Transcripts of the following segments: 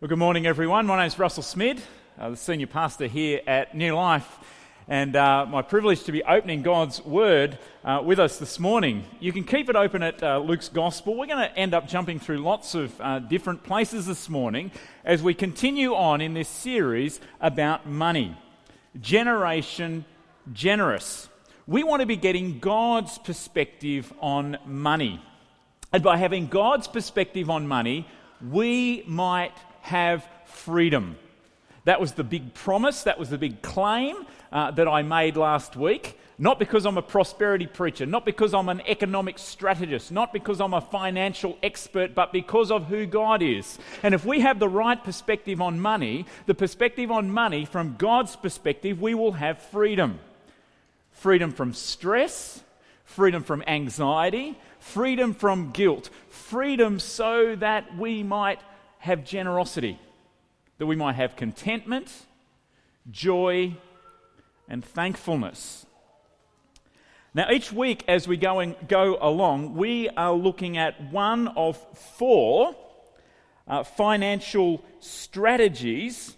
Well, good morning, everyone. My name is Russell Smid, uh, the senior pastor here at New Life, and uh, my privilege to be opening God's Word uh, with us this morning. You can keep it open at uh, Luke's Gospel. We're going to end up jumping through lots of uh, different places this morning as we continue on in this series about money. Generation Generous. We want to be getting God's perspective on money. And by having God's perspective on money, we might have freedom. That was the big promise, that was the big claim uh, that I made last week. Not because I'm a prosperity preacher, not because I'm an economic strategist, not because I'm a financial expert, but because of who God is. And if we have the right perspective on money, the perspective on money from God's perspective, we will have freedom freedom from stress, freedom from anxiety, freedom from guilt, freedom so that we might have generosity, that we might have contentment, joy, and thankfulness. Now, each week as we go, and go along, we are looking at one of four uh, financial strategies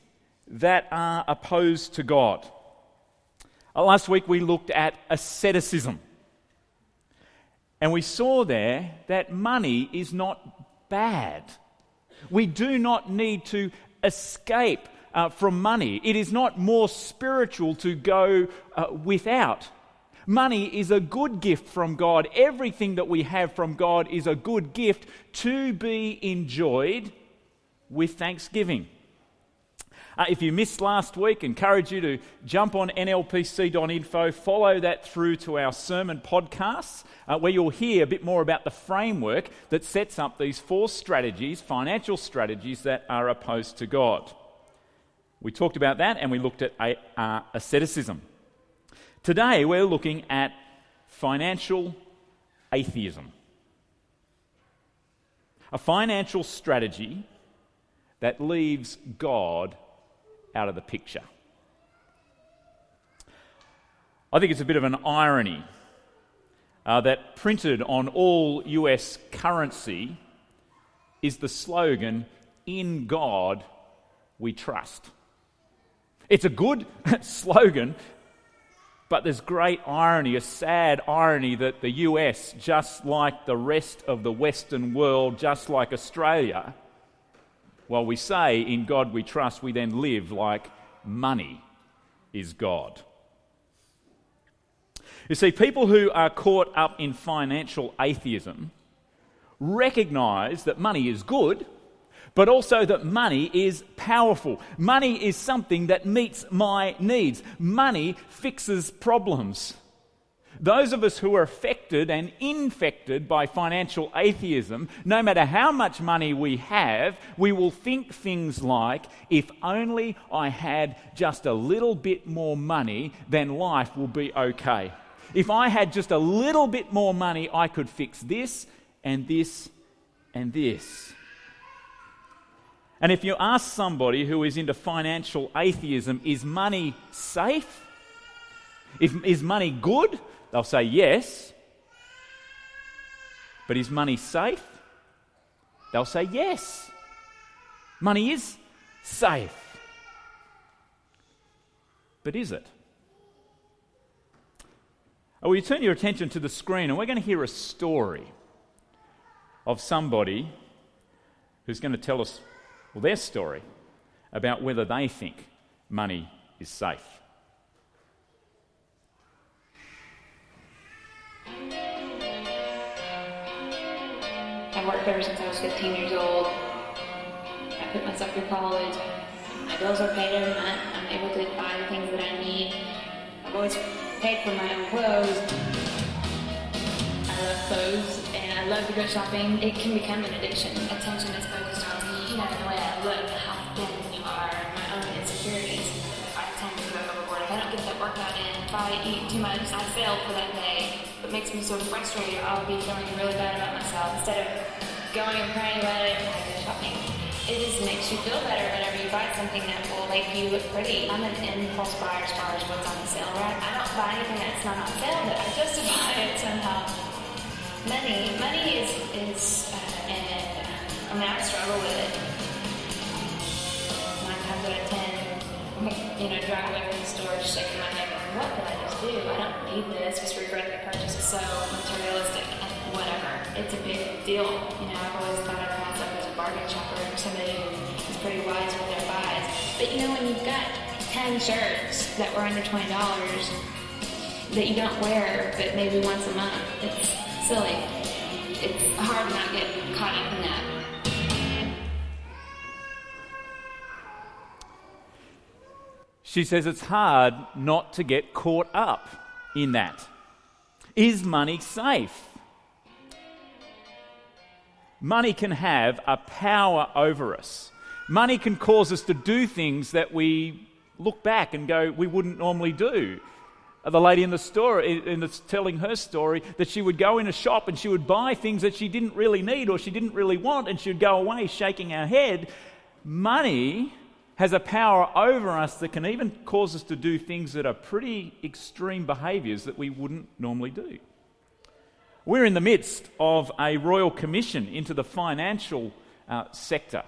that are opposed to God. Uh, last week we looked at asceticism. And we saw there that money is not bad. We do not need to escape uh, from money. It is not more spiritual to go uh, without. Money is a good gift from God. Everything that we have from God is a good gift to be enjoyed with thanksgiving. Uh, if you missed last week, encourage you to jump on nlpc.info, follow that through to our sermon podcasts, uh, where you'll hear a bit more about the framework that sets up these four strategies, financial strategies that are opposed to God. We talked about that and we looked at uh, asceticism. Today, we're looking at financial atheism. A financial strategy that leaves God out of the picture. I think it's a bit of an irony uh, that printed on all US currency is the slogan, In God we trust. It's a good slogan, but there's great irony, a sad irony that the US, just like the rest of the Western world, just like Australia, while we say, in God we trust, we then live like money is God. You see, people who are caught up in financial atheism recognize that money is good, but also that money is powerful. Money is something that meets my needs. Money fixes problems. Those of us who are affected and infected by financial atheism, no matter how much money we have, we will think things like, if only I had just a little bit more money, then life will be okay. If I had just a little bit more money, I could fix this and this and this. And if you ask somebody who is into financial atheism, is money safe? If, is money good? They'll say yes. But is money safe? They'll say yes. Money is safe. But is it? Oh, will you turn your attention to the screen and we're going to hear a story of somebody who's going to tell us well, their story about whether they think money is safe. I've worked ever since I was 15 years old. I put myself through college. My bills are paid every month. I'm able to buy the things that I need. I've always paid for my own clothes. I love clothes and I love to go shopping. It can become an addiction. Attention is focused on me, you know, the way I look, how thin you are, my own insecurities. I tend to go overboard. If I don't get that workout in, if I eat too much, I fail for that day what makes me so frustrated, I'll be feeling really bad about myself. Instead of going and crying about it, and go shopping. It just makes you feel better whenever you buy something that will make you look pretty. I'm an impulse buyer as far as what's on sale, right? I don't buy anything that's not on sale, but I justify it somehow. Money, money is, is uh, and, I mean, I struggle with it. you know, drive away from the store just shaking my head what did I just do? I don't need this. Just regret the purchase is so materialistic and whatever. It's a big deal. You know, I've always thought of myself as a bargain shopper and somebody who is pretty wise with their buys. But you know, when you've got 10 shirts that were under $20 that you don't wear but maybe once a month, it's silly. It's hard to not get caught up in that. She says it's hard not to get caught up in that. Is money safe? Money can have a power over us. Money can cause us to do things that we look back and go, we wouldn't normally do. The lady in the store, in the, telling her story, that she would go in a shop and she would buy things that she didn't really need or she didn't really want, and she would go away shaking her head. Money has a power over us that can even cause us to do things that are pretty extreme behaviours that we wouldn't normally do. We're in the midst of a royal commission into the financial uh, sector.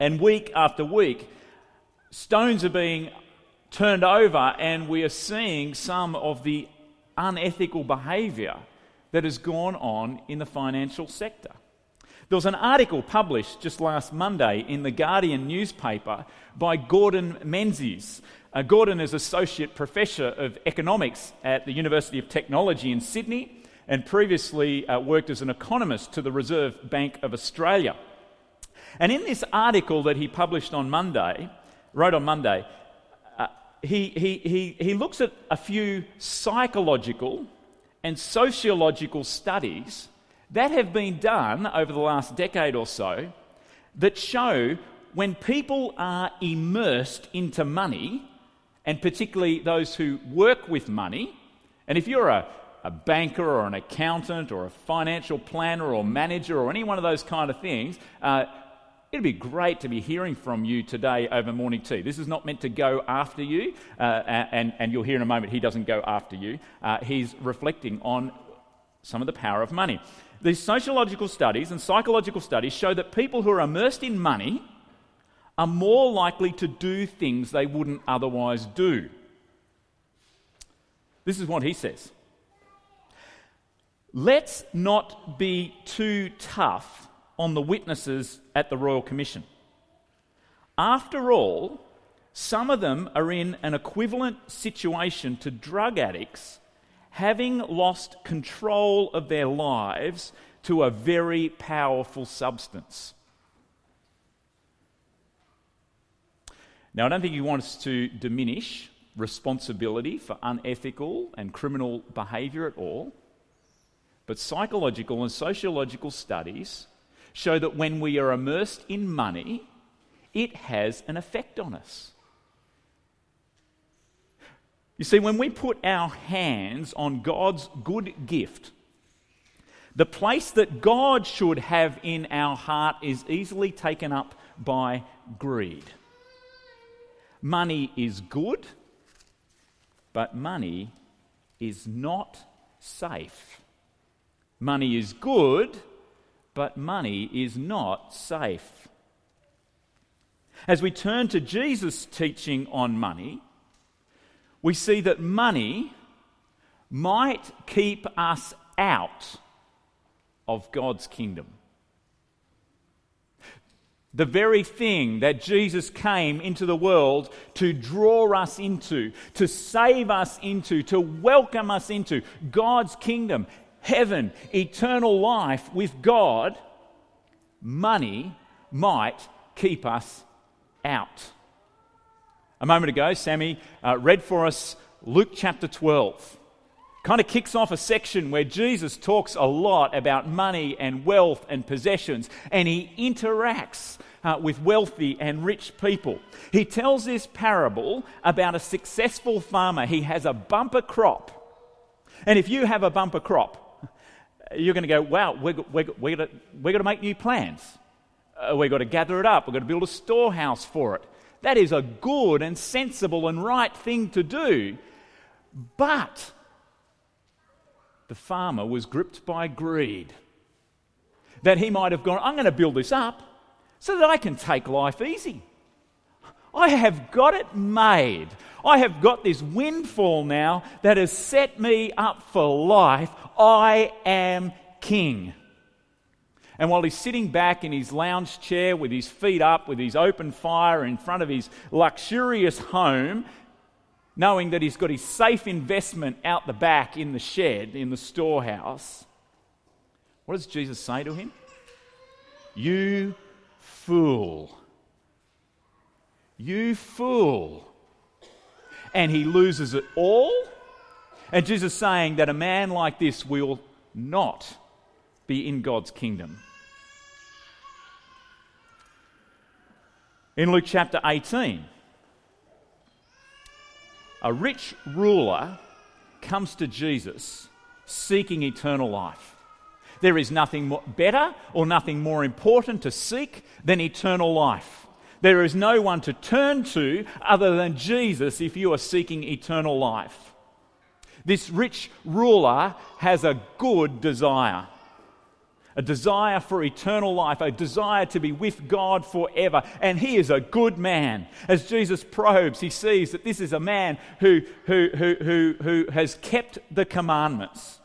And week after week, stones are being turned over, and we are seeing some of the unethical behaviour that has gone on in the financial sector. There was an article published just last Monday in the Guardian newspaper by Gordon Menzies. Uh, Gordon is Associate Professor of Economics at the University of Technology in Sydney and previously uh, worked as an economist to the Reserve Bank of Australia. And in this article that he published on Monday, wrote on Monday, uh, he, he, he, he looks at a few psychological and sociological studies that have been done over the last decade or so that show when people are immersed into money, and particularly those who work with money, and if you're a, a banker or an accountant or a financial planner or manager or any one of those kind of things, uh, it'd be great to be hearing from you today over morning tea. This is not meant to go after you, uh, and, and you'll hear in a moment he doesn't go after you. Uh, he's reflecting on some of the power of money. These sociological studies and psychological studies show that people who are immersed in money are more likely to do things they wouldn't otherwise do. This is what he says. Let's not be too tough on the witnesses at the Royal Commission. After all, some of them are in an equivalent situation to drug addicts having lost control of their lives to a very powerful substance. Now, I don't think he wants to diminish responsibility for unethical and criminal behaviour at all, but psychological and sociological studies show that when we are immersed in money, it has an effect on us. You see, when we put our hands on God's good gift, the place that God should have in our heart is easily taken up by greed. Money is good, but money is not safe. Money is good, but money is not safe. As we turn to Jesus' teaching on money, we see that money might keep us out of God's kingdom. The very thing that Jesus came into the world to draw us into, to save us into, to welcome us into God's kingdom, heaven, eternal life with God, money might keep us out. A moment ago, Sammy uh, read for us Luke chapter 12 kind of kicks off a section where Jesus talks a lot about money and wealth and possessions, and he interacts uh, with wealthy and rich people. He tells this parable about a successful farmer. He has a bumper crop. And if you have a bumper crop, you're going to go, wow, we're, we're, we're going to make new plans. Uh, we've got to gather it up. We've got to build a storehouse for it. That is a good and sensible and right thing to do. But the farmer was gripped by greed. That he might have gone, I'm going to build this up so that I can take life easy. I have got it made. I have got this windfall now that has set me up for life. I am king. And while he's sitting back in his lounge chair with his feet up, with his open fire in front of his luxurious home, knowing that he's got his safe investment out the back in the shed, in the storehouse, what does Jesus say to him? You fool. You fool. And he loses it all. And Jesus saying that a man like this will not be in God's kingdom. In Luke chapter 18, a rich ruler comes to Jesus seeking eternal life. There is nothing better or nothing more important to seek than eternal life. There is no one to turn to other than Jesus if you are seeking eternal life. This rich ruler has a good desire a desire for eternal life, a desire to be with God forever. And he is a good man. As Jesus probes, he sees that this is a man who, who, who, who, who has kept the commandments.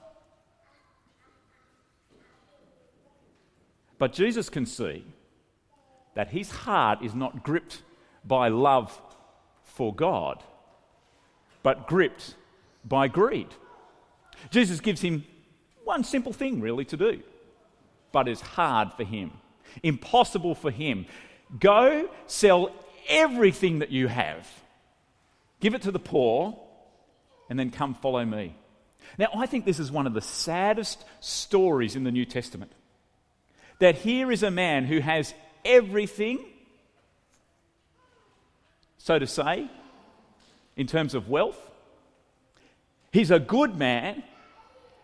But Jesus can see that his heart is not gripped by love for God, but gripped by greed. Jesus gives him one simple thing, really, to do but is hard for him, impossible for him. Go sell everything that you have, give it to the poor, and then come follow me. Now, I think this is one of the saddest stories in the New Testament. That here is a man who has everything, so to say, in terms of wealth. He's a good man,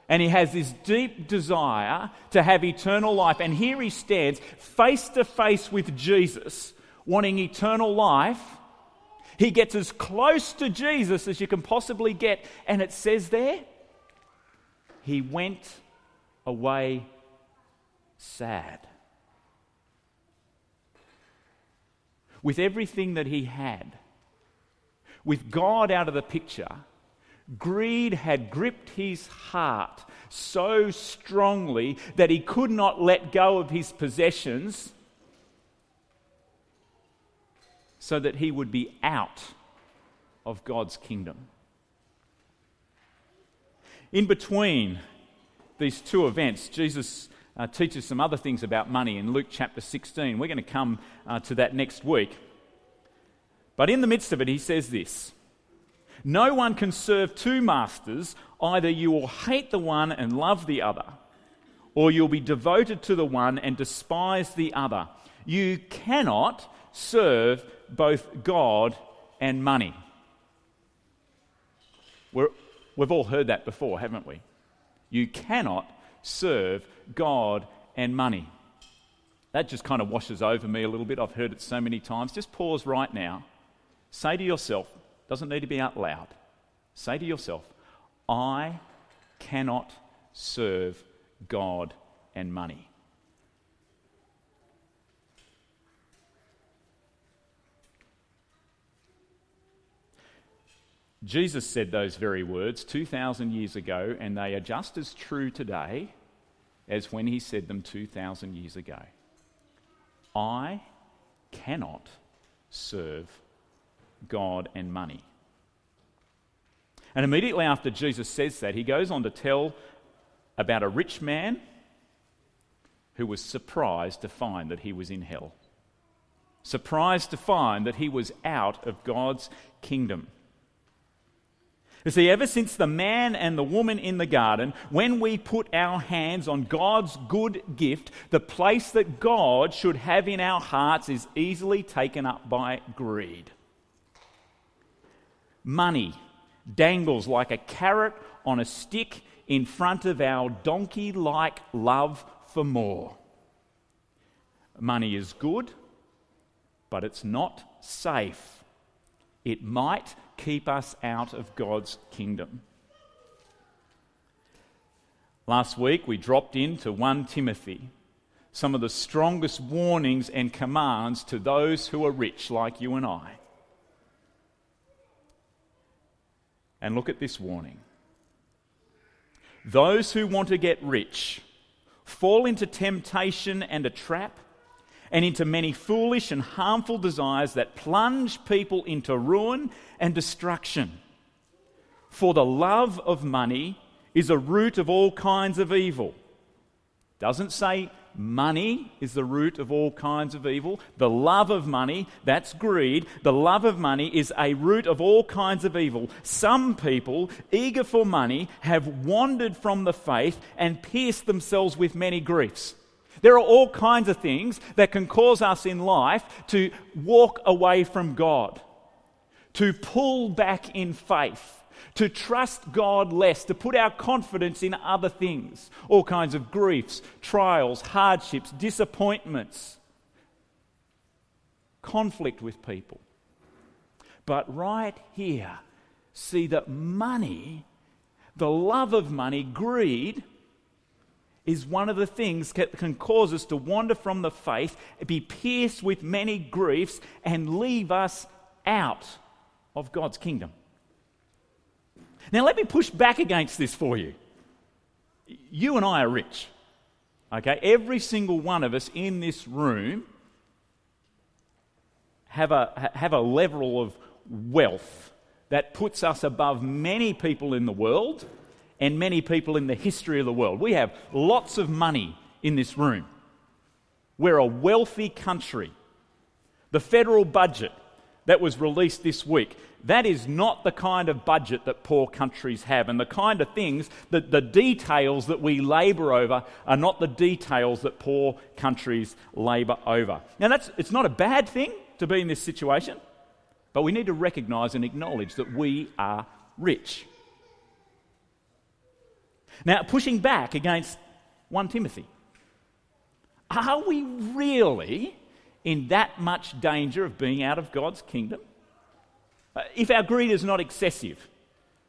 and he has this deep desire to have eternal life. And here he stands face to face with Jesus, wanting eternal life. He gets as close to Jesus as you can possibly get. And it says there, he went away sad. With everything that he had, with God out of the picture Greed had gripped his heart so strongly that he could not let go of his possessions so that he would be out of God's kingdom. In between these two events, Jesus uh, teaches some other things about money in Luke chapter 16. We're going to come uh, to that next week. But in the midst of it, he says this no one can serve two masters. Either you will hate the one and love the other, or you'll be devoted to the one and despise the other. You cannot serve both God and money. we have all heard that before, haven't we? You cannot serve God and money. That just kind of washes over me a little bit. I've heard it so many times. Just pause right now. Say to yourself, doesn't need to be out loud. Say to yourself, I cannot serve God and money. Jesus said those very words 2,000 years ago, and they are just as true today as when he said them 2,000 years ago. I cannot serve God and money. And immediately after Jesus says that, he goes on to tell about a rich man who was surprised to find that he was in hell. Surprised to find that he was out of God's kingdom. You see, ever since the man and the woman in the garden, when we put our hands on God's good gift, the place that God should have in our hearts is easily taken up by greed. Money dangles like a carrot on a stick in front of our donkey like love for more. Money is good, but it's not safe. It might keep us out of God's kingdom. Last week we dropped into 1 Timothy, some of the strongest warnings and commands to those who are rich like you and I. and look at this warning. Those who want to get rich fall into temptation and a trap, and into many foolish and harmful desires that plunge people into ruin and destruction. For the love of money is a root of all kinds of evil. Doesn't say Money is the root of all kinds of evil. The love of money, that's greed. The love of money is a root of all kinds of evil. Some people, eager for money, have wandered from the faith and pierced themselves with many griefs. There are all kinds of things that can cause us in life to walk away from God, to pull back in faith to trust God less, to put our confidence in other things, all kinds of griefs, trials, hardships, disappointments, conflict with people. But right here, see that money, the love of money, greed, is one of the things that can cause us to wander from the faith, be pierced with many griefs, and leave us out of God's kingdom. Now, let me push back against this for you. You and I are rich. Okay? Every single one of us in this room have a, have a level of wealth that puts us above many people in the world and many people in the history of the world. We have lots of money in this room. We're a wealthy country. The federal budget that was released this week. That is not the kind of budget that poor countries have, and the kind of things that the details that we labour over are not the details that poor countries labour over. Now, that's, it's not a bad thing to be in this situation, but we need to recognise and acknowledge that we are rich. Now, pushing back against 1 Timothy, are we really in that much danger of being out of God's kingdom? Uh, if our greed is not excessive,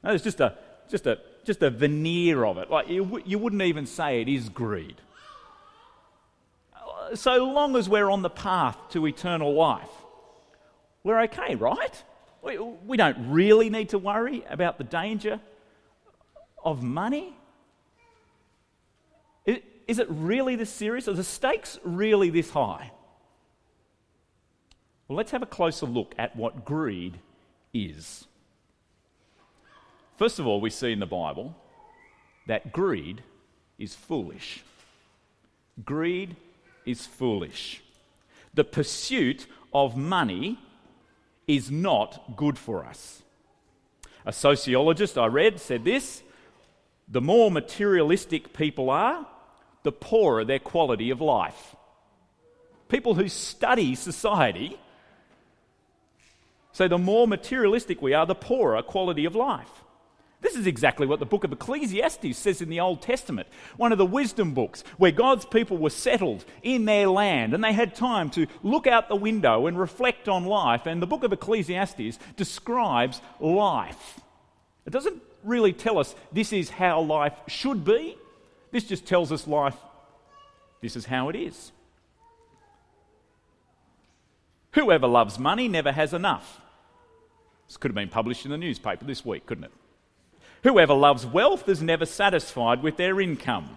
no, it's just a, just, a, just a veneer of it. Like you, you wouldn't even say it is greed. Uh, so long as we're on the path to eternal life, we're okay, right? We, we don't really need to worry about the danger of money. Is, is it really this serious? Are the stakes really this high? Well, let's have a closer look at what greed is. First of all, we see in the Bible that greed is foolish. Greed is foolish. The pursuit of money is not good for us. A sociologist I read said this the more materialistic people are, the poorer their quality of life. People who study society so the more materialistic we are, the poorer quality of life. This is exactly what the book of Ecclesiastes says in the Old Testament, one of the wisdom books, where God's people were settled in their land and they had time to look out the window and reflect on life. And the book of Ecclesiastes describes life. It doesn't really tell us this is how life should be, this just tells us life, this is how it is. Whoever loves money never has enough. This could have been published in the newspaper this week, couldn't it? Whoever loves wealth is never satisfied with their income.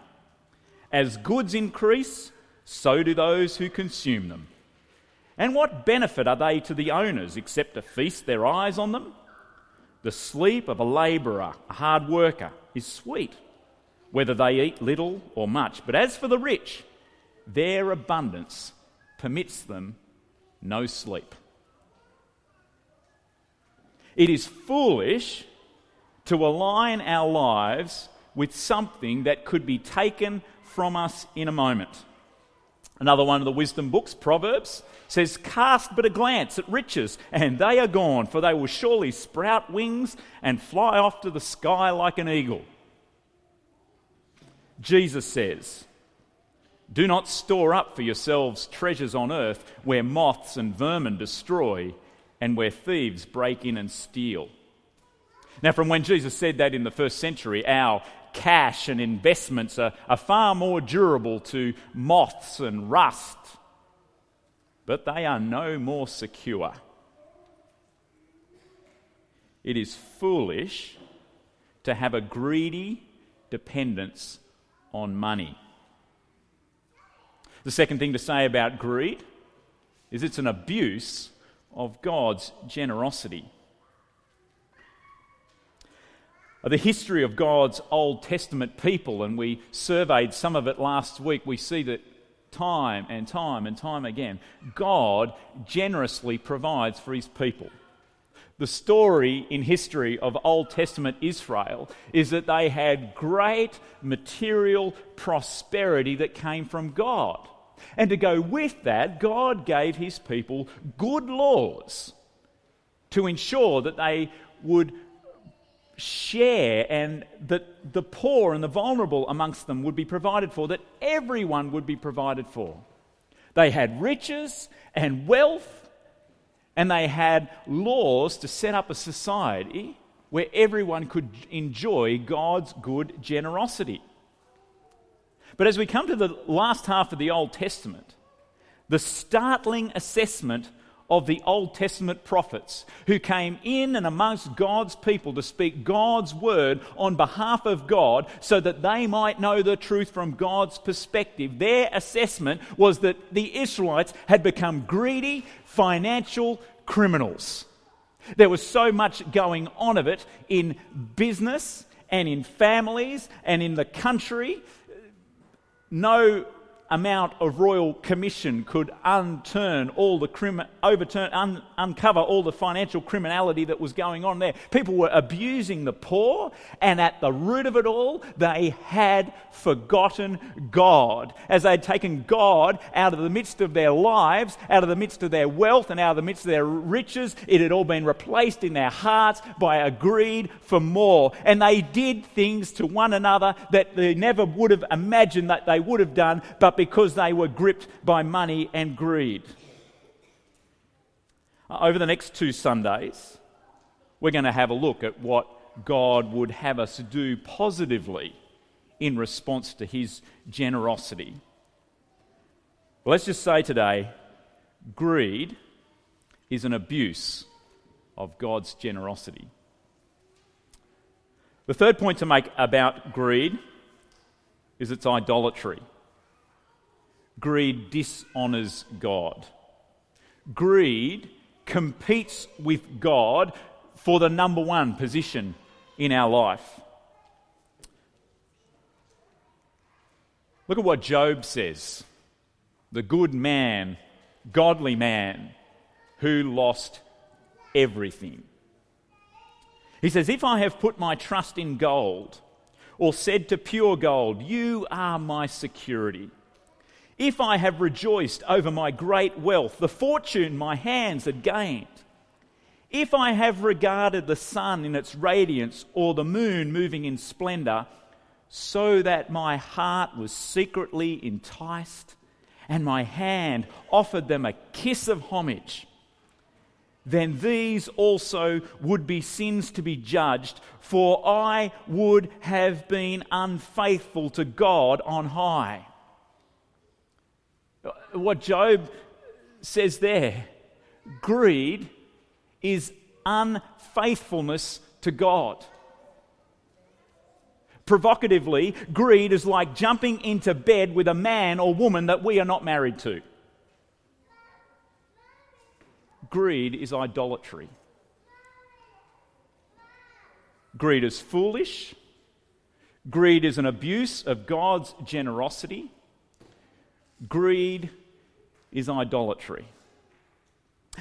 As goods increase, so do those who consume them. And what benefit are they to the owners except to feast their eyes on them? The sleep of a labourer, a hard worker, is sweet, whether they eat little or much. But as for the rich, their abundance permits them no sleep. It is foolish to align our lives with something that could be taken from us in a moment. Another one of the wisdom books, Proverbs, says, Cast but a glance at riches, and they are gone, for they will surely sprout wings and fly off to the sky like an eagle. Jesus says, Do not store up for yourselves treasures on earth where moths and vermin destroy and where thieves break in and steal. Now, from when Jesus said that in the first century, our cash and investments are, are far more durable to moths and rust, but they are no more secure. it is foolish to have a greedy dependence on money. The second thing to say about greed is it's an abuse of God's generosity. The history of God's Old Testament people, and we surveyed some of it last week, we see that time and time and time again, God generously provides for his people. The story in history of Old Testament Israel is that they had great material prosperity that came from God. And to go with that, God gave his people good laws to ensure that they would share and that the poor and the vulnerable amongst them would be provided for, that everyone would be provided for. They had riches and wealth, and they had laws to set up a society where everyone could enjoy God's good generosity. But as we come to the last half of the Old Testament, the startling assessment of the Old Testament prophets who came in and amongst God's people to speak God's word on behalf of God so that they might know the truth from God's perspective. Their assessment was that the Israelites had become greedy financial criminals. There was so much going on of it in business and in families and in the country. No amount of royal commission could unturn all the crim- overturn un- uncover all the financial criminality that was going on there. People were abusing the poor and at the root of it all they had forgotten god. As they had taken god out of the midst of their lives out of the midst of their wealth and out of the midst of their riches it had all been replaced in their hearts by a greed for more. And they did things to one another that they never would have imagined that they would have done but because they were gripped by money and greed. Uh, over the next two Sundays, we're going to have a look at what God would have us do positively in response to his generosity. Let's just say today greed is an abuse of God's generosity. The third point to make about greed is its idolatry. Greed dishonors God. Greed competes with God for the number one position in our life. Look at what Job says the good man, godly man, who lost everything. He says, If I have put my trust in gold, or said to pure gold, You are my security if I have rejoiced over my great wealth, the fortune my hands had gained, if I have regarded the sun in its radiance or the moon moving in splendor, so that my heart was secretly enticed and my hand offered them a kiss of homage, then these also would be sins to be judged, for I would have been unfaithful to God on high what Job says there greed is unfaithfulness to God. Provocatively, greed is like jumping into bed with a man or woman that we are not married to. Greed is idolatry. Greed is foolish. Greed is an abuse of God's generosity. Greed is idolatry.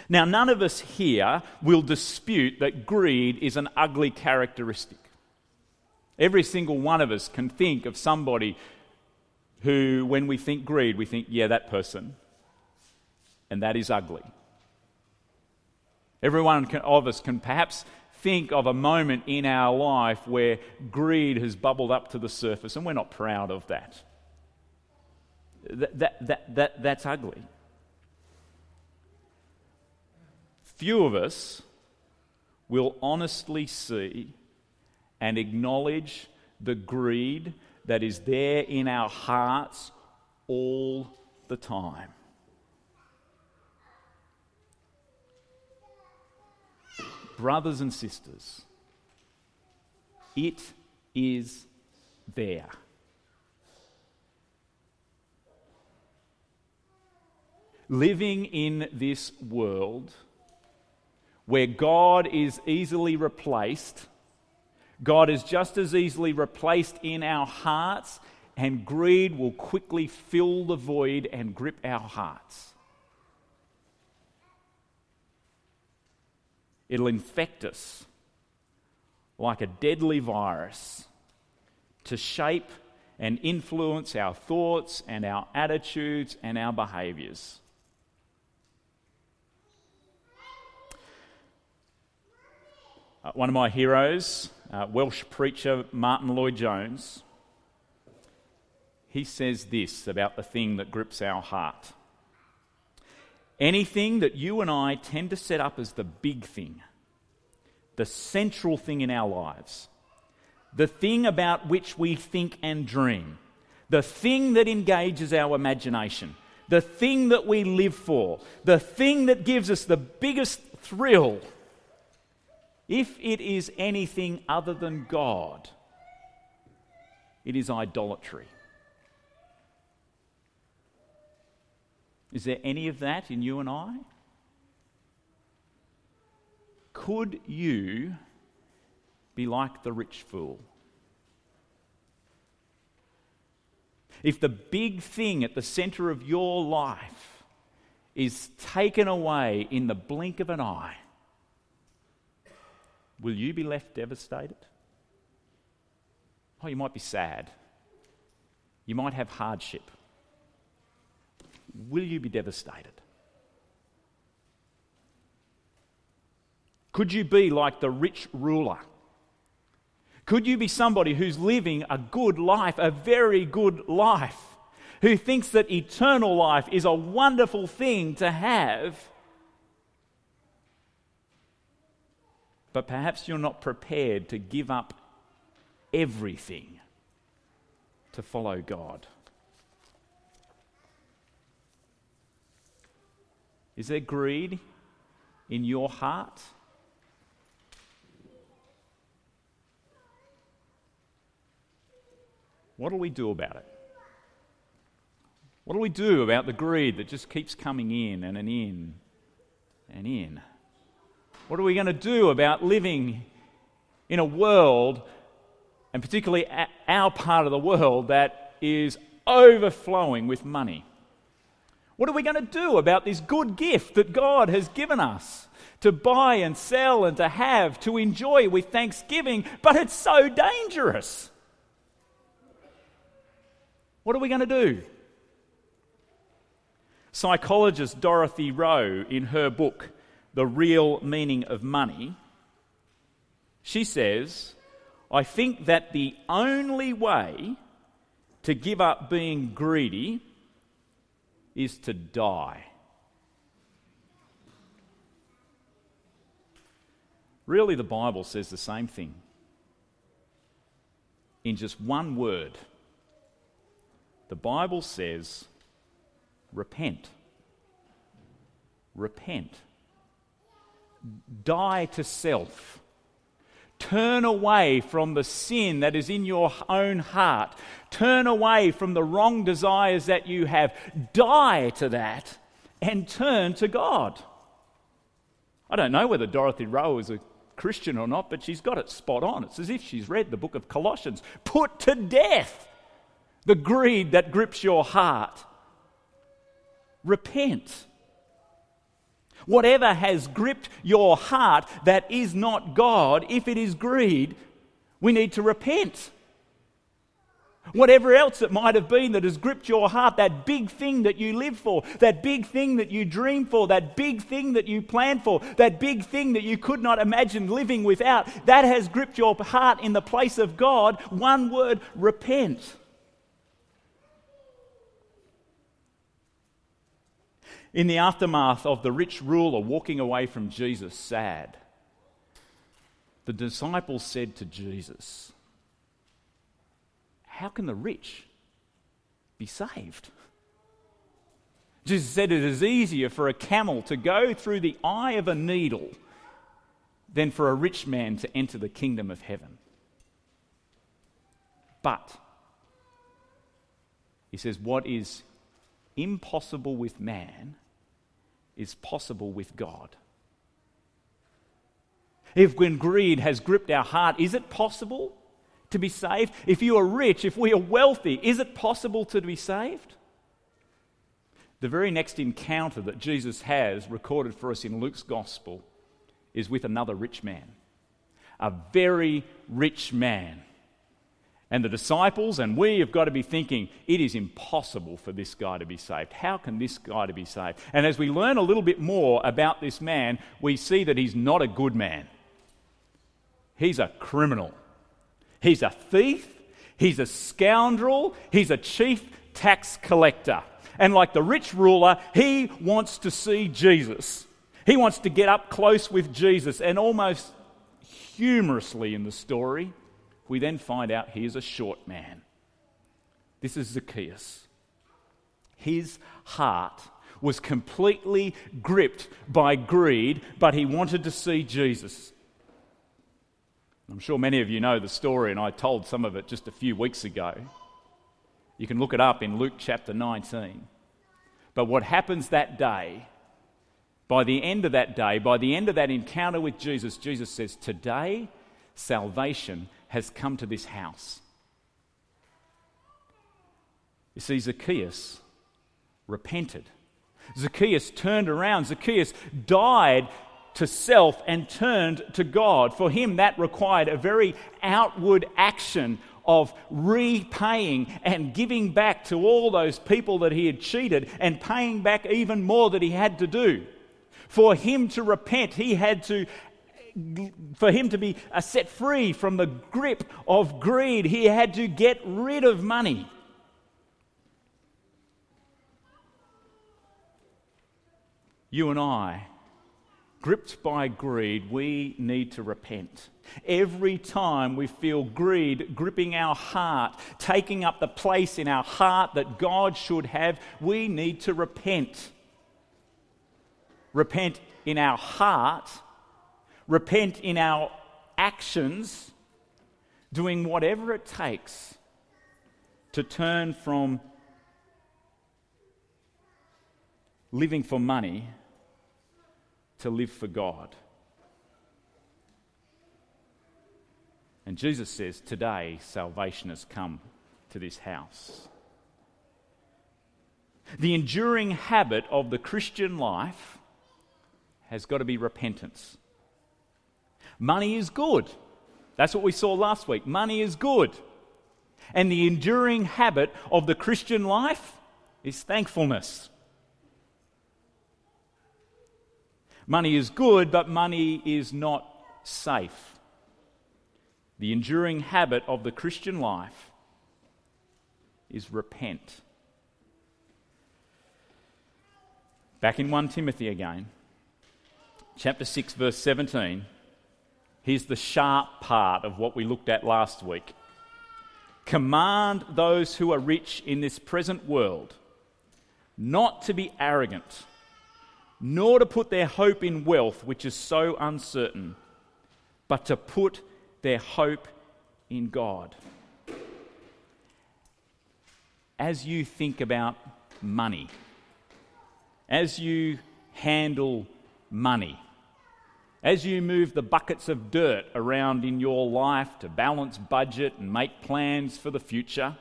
Now, none of us here will dispute that greed is an ugly characteristic. Every single one of us can think of somebody who, when we think greed, we think, yeah, that person. And that is ugly. Every one of us can perhaps think of a moment in our life where greed has bubbled up to the surface, and we're not proud of that that, that, that, that, that's ugly. Few of us will honestly see and acknowledge the greed that is there in our hearts all the time. brothers and sisters, it is there. Living in this world where God is easily replaced, God is just as easily replaced in our hearts, and greed will quickly fill the void and grip our hearts. It'll infect us like a deadly virus to shape and influence our thoughts and our attitudes and our behaviours. Uh, one of my heroes, uh, Welsh preacher Martyn Lloyd-Jones, he says this about the thing that grips our heart. Anything that you and I tend to set up as the big thing, the central thing in our lives, the thing about which we think and dream, the thing that engages our imagination, the thing that we live for, the thing that gives us the biggest thrill, if it is anything other than God, it is idolatry. Is there any of that in you and I? Could you be like the rich fool? If the big thing at the center of your life is taken away in the blink of an eye, will you be left devastated? Oh, you might be sad. You might have hardship. Will you be devastated? Could you be like the rich ruler? Could you be somebody who's living a good life, a very good life, who thinks that eternal life is a wonderful thing to have? But perhaps you're not prepared to give up everything to follow God. Is there greed in your heart? What do we do about it? What do we do about the greed that just keeps coming in and, and in and in? What are we going to do about living in a world, and particularly our part of the world, that is overflowing with money? What are we going to do about this good gift that God has given us to buy and sell and to have, to enjoy with thanksgiving? But it's so dangerous. What are we going to do? Psychologist Dorothy Rowe, in her book, The Real Meaning of Money, she says, I think that the only way to give up being greedy is to die. Really, the Bible says the same thing in just one word the Bible says, repent. Repent. Die to self. Turn away from the sin that is in your own heart. Turn away from the wrong desires that you have. Die to that and turn to God. I don't know whether Dorothy Rowe is a Christian or not, but she's got it spot on. It's as if she's read the book of Colossians. Put to death the greed that grips your heart. Repent. Whatever has gripped your heart that is not God, if it is greed, we need to repent. Whatever else it might have been that has gripped your heart, that big thing that you live for, that big thing that you dream for, that big thing that you plan for, that big thing that you could not imagine living without, that has gripped your heart in the place of God. One word repent. In the aftermath of the rich ruler walking away from Jesus, sad, the disciples said to Jesus, How can the rich be saved? Jesus said it is easier for a camel to go through the eye of a needle than for a rich man to enter the kingdom of heaven. But, he says, what is impossible with man is possible with God. If when greed has gripped our heart, is it possible to be saved? If you are rich, if we are wealthy, is it possible to be saved? The very next encounter that Jesus has recorded for us in Luke's gospel is with another rich man. A very rich man. And the disciples and we have got to be thinking, it is impossible for this guy to be saved. How can this guy to be saved? And as we learn a little bit more about this man, we see that he's not a good man. He's a criminal. He's a thief. He's a scoundrel. He's a chief tax collector. And like the rich ruler, he wants to see Jesus. He wants to get up close with Jesus. And almost humorously in the story, we then find out he is a short man. This is Zacchaeus. His heart was completely gripped by greed, but he wanted to see Jesus. I'm sure many of you know the story, and I told some of it just a few weeks ago. You can look it up in Luke chapter 19. But what happens that day, by the end of that day, by the end of that encounter with Jesus, Jesus says, Today salvation has come to this house. You see, Zacchaeus repented. Zacchaeus turned around. Zacchaeus died to self and turned to God. For him, that required a very outward action of repaying and giving back to all those people that he had cheated and paying back even more that he had to do. For him to repent, he had to for him to be uh, set free from the grip of greed, he had to get rid of money. You and I, gripped by greed, we need to repent. Every time we feel greed gripping our heart, taking up the place in our heart that God should have, we need to repent. Repent in our heart repent in our actions, doing whatever it takes to turn from living for money to live for God. And Jesus says, Today salvation has come to this house. The enduring habit of the Christian life has got to be repentance. Money is good. That's what we saw last week. Money is good. And the enduring habit of the Christian life is thankfulness. Money is good, but money is not safe. The enduring habit of the Christian life is repent. Back in 1 Timothy again, chapter 6, verse 17. Here's the sharp part of what we looked at last week. Command those who are rich in this present world not to be arrogant, nor to put their hope in wealth, which is so uncertain, but to put their hope in God. As you think about money, as you handle money, as you move the buckets of dirt around in your life to balance budget and make plans for the future,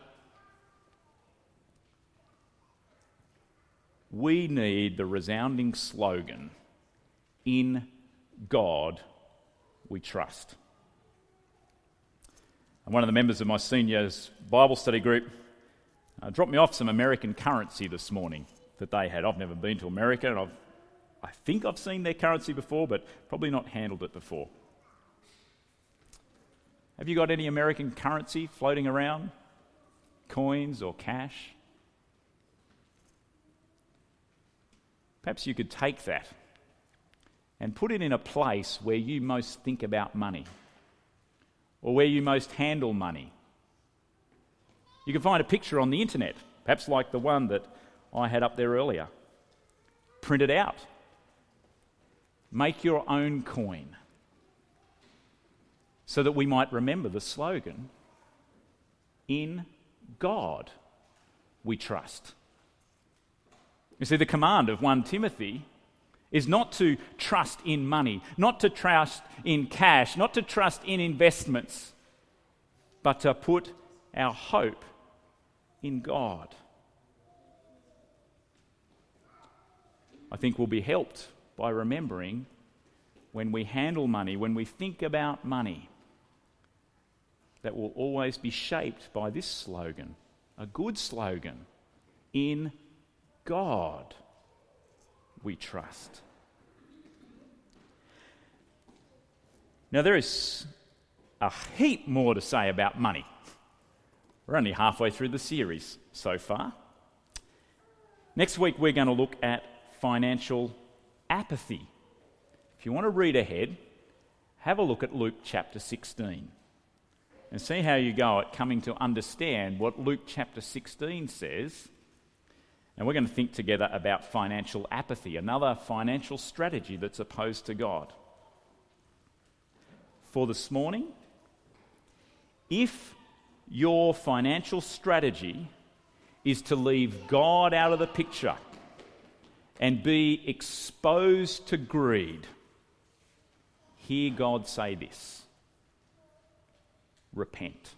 we need the resounding slogan In God we trust. And one of the members of my seniors Bible study group uh, dropped me off some American currency this morning that they had. I've never been to America and I've I think I've seen their currency before, but probably not handled it before. Have you got any American currency floating around? Coins or cash? Perhaps you could take that and put it in a place where you most think about money or where you most handle money. You can find a picture on the internet, perhaps like the one that I had up there earlier. Print it out Make your own coin. so that we might remember the slogan In God we trust. You see, the command of 1 Timothy is not to trust in money, not to trust in cash, not to trust in investments, but to put our hope in God. I think we'll be helped by remembering when we handle money, when we think about money, that will always be shaped by this slogan, a good slogan In God we trust. Now, there is a heap more to say about money. We're only halfway through the series so far. Next week, we're going to look at financial apathy. If you want to read ahead, have a look at Luke chapter 16 and see how you go at coming to understand what Luke chapter 16 says. And we're going to think together about financial apathy, another financial strategy that's opposed to God. For this morning, if your financial strategy is to leave God out of the picture and be exposed to greed, hear God say this repent.